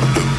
from the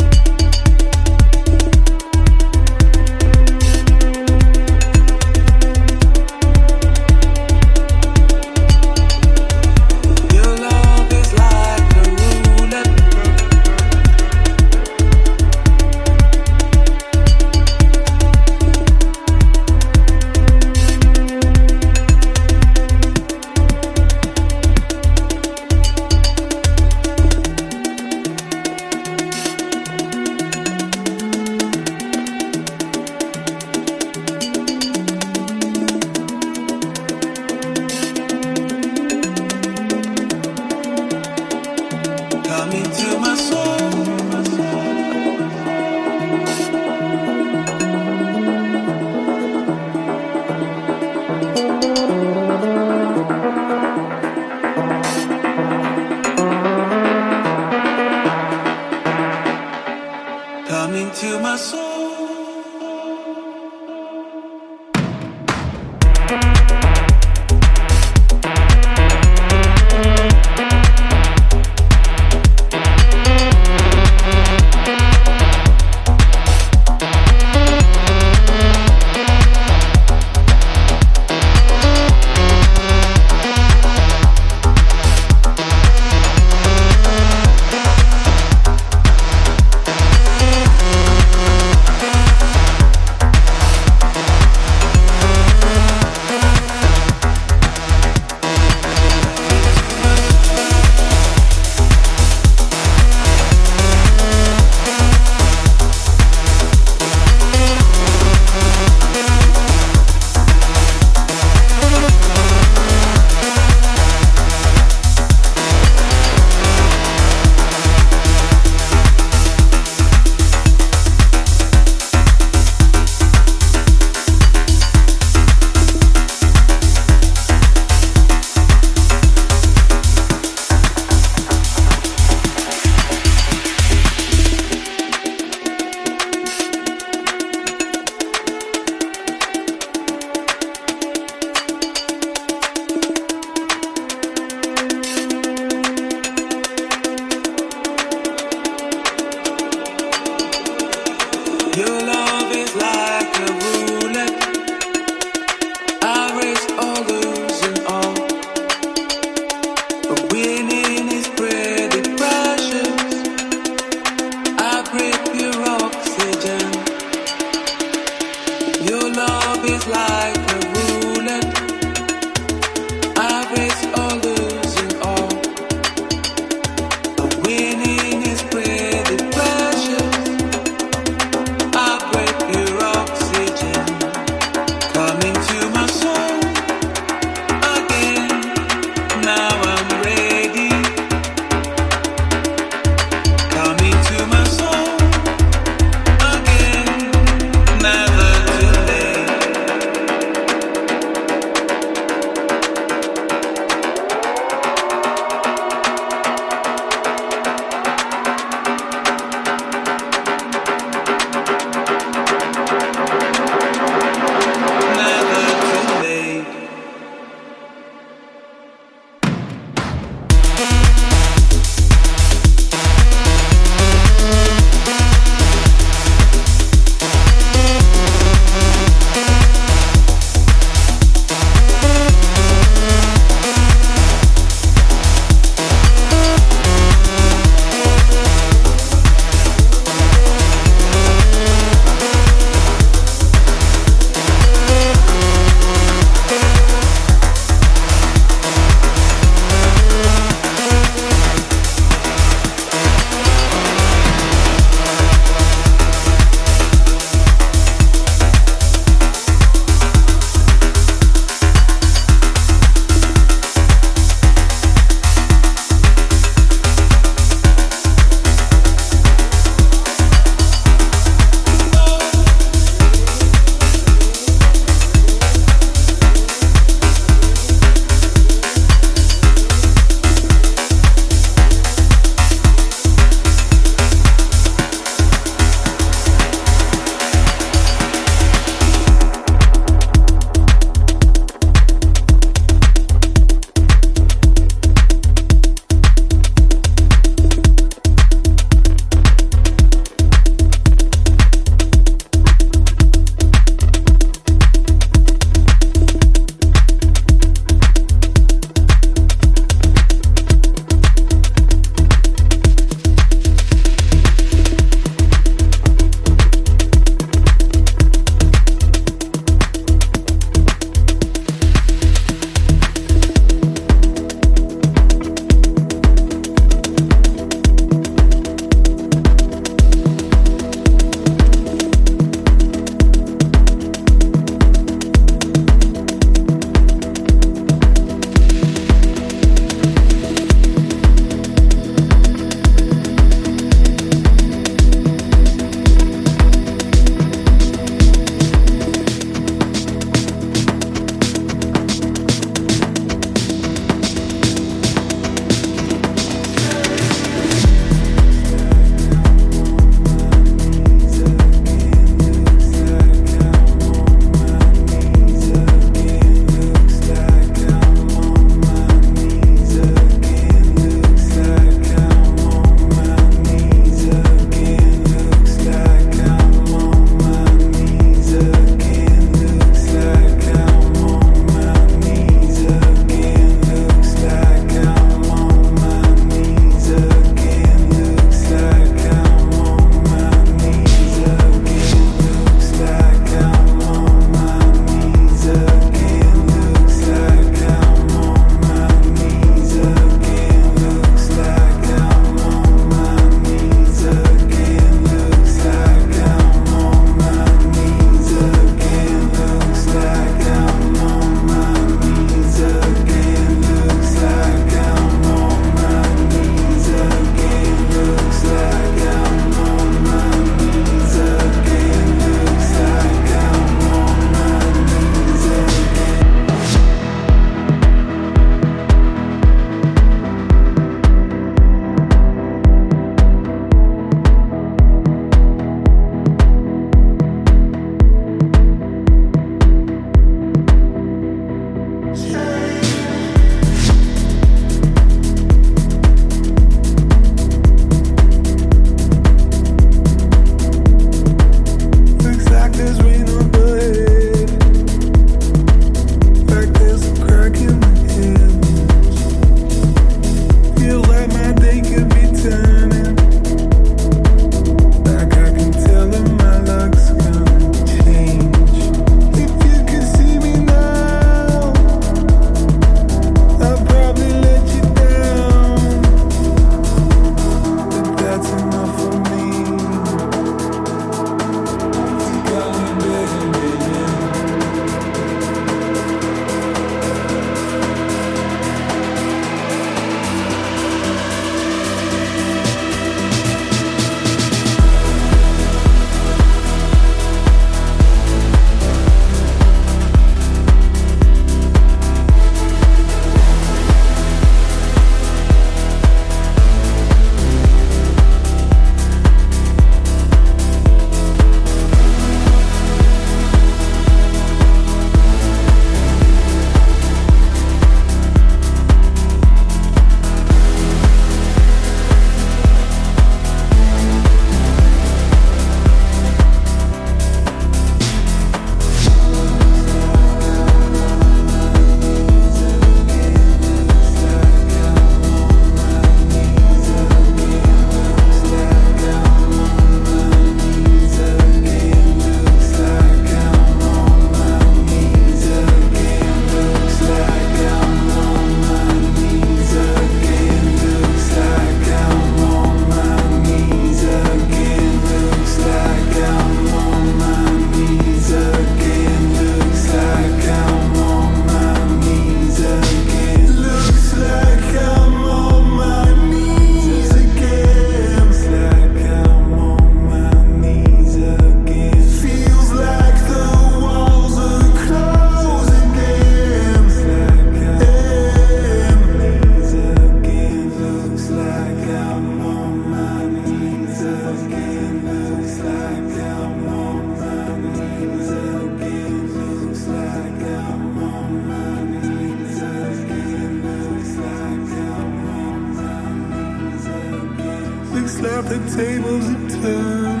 slap the tables and turn.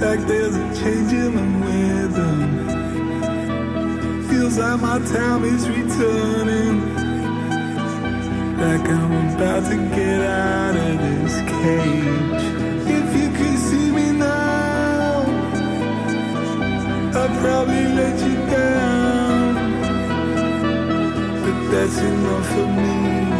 Like there's a change in the weather. Feels like my time is returning. Like I'm about to get out of this cage. If you could see me now, I'd probably let you down. But that's enough for me.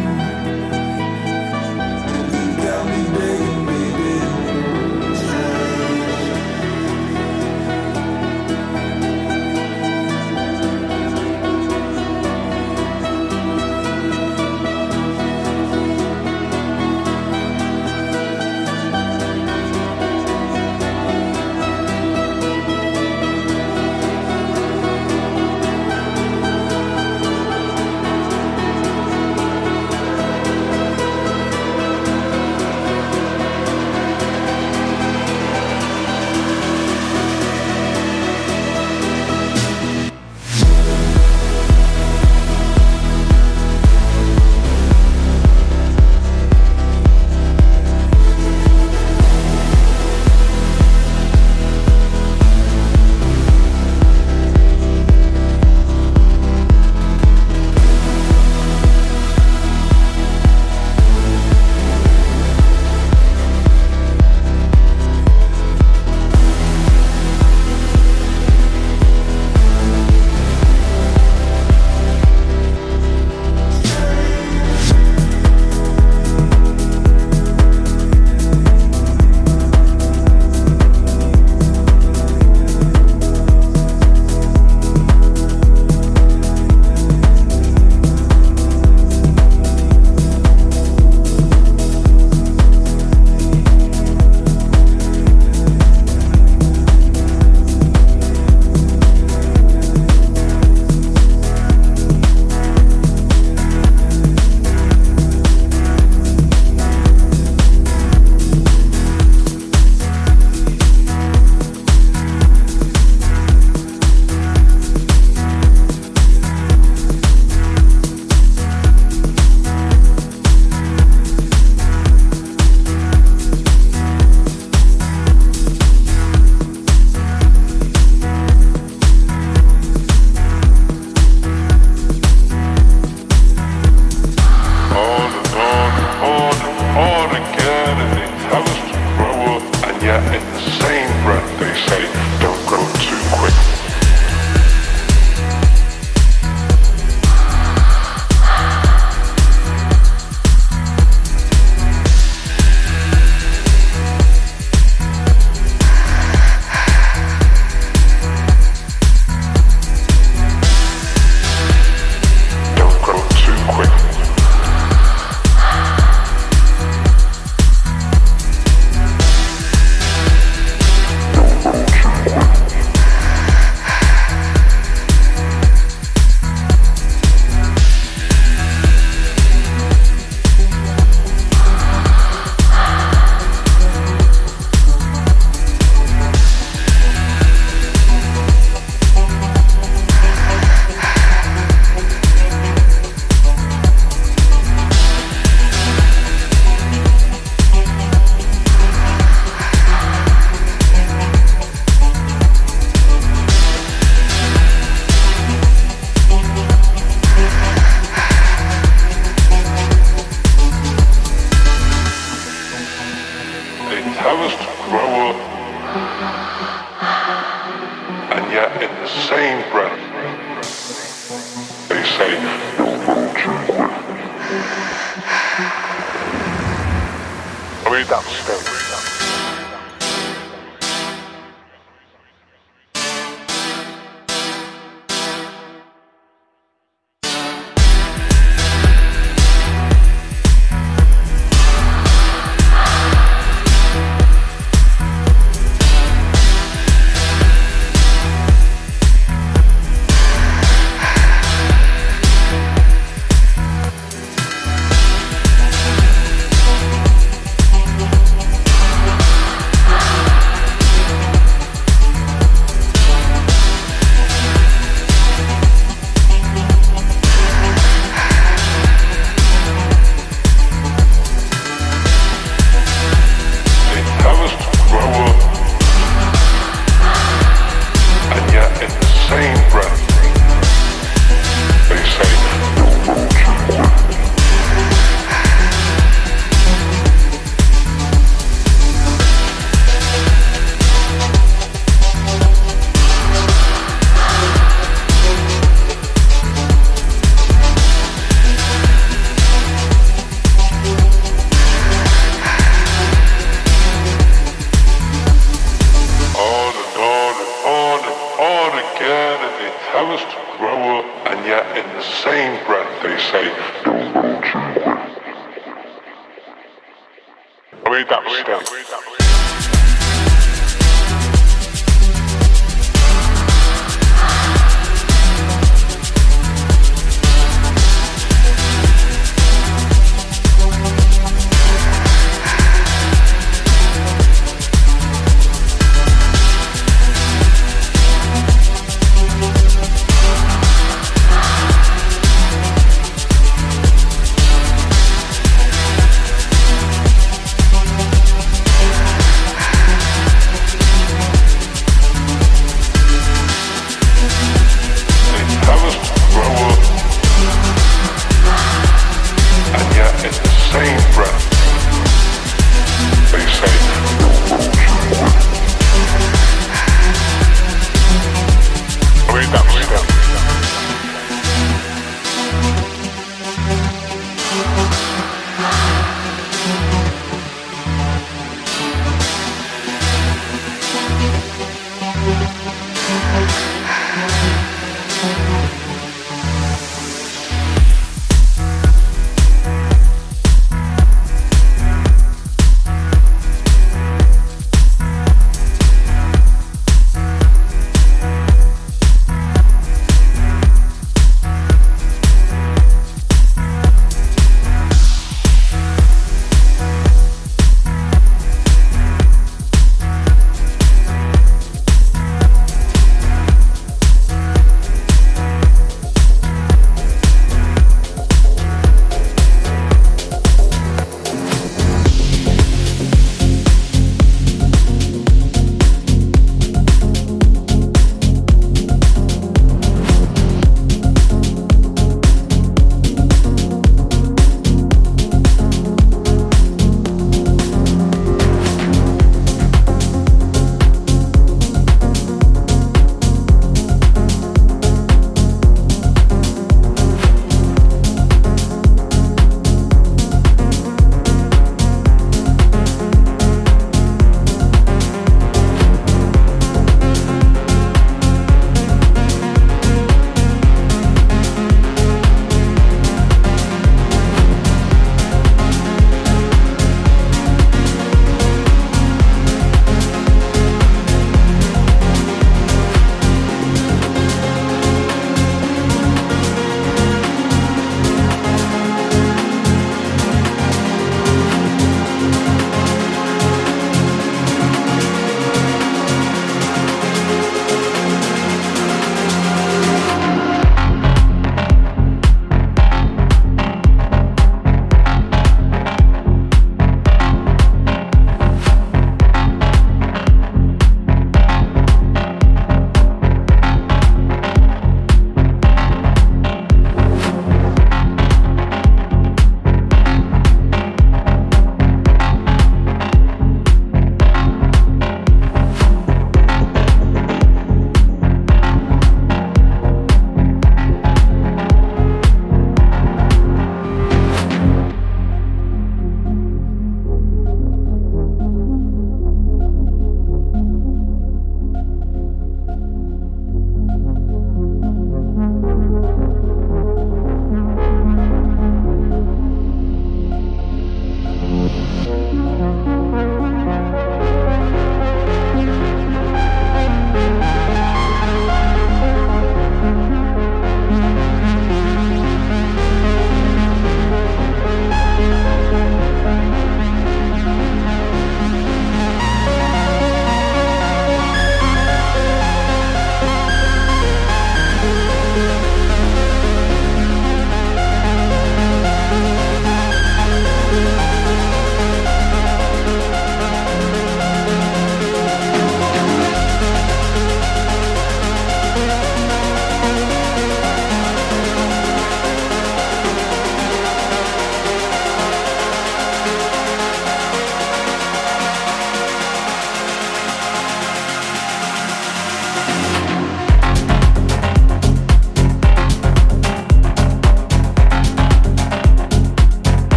Gabelstern.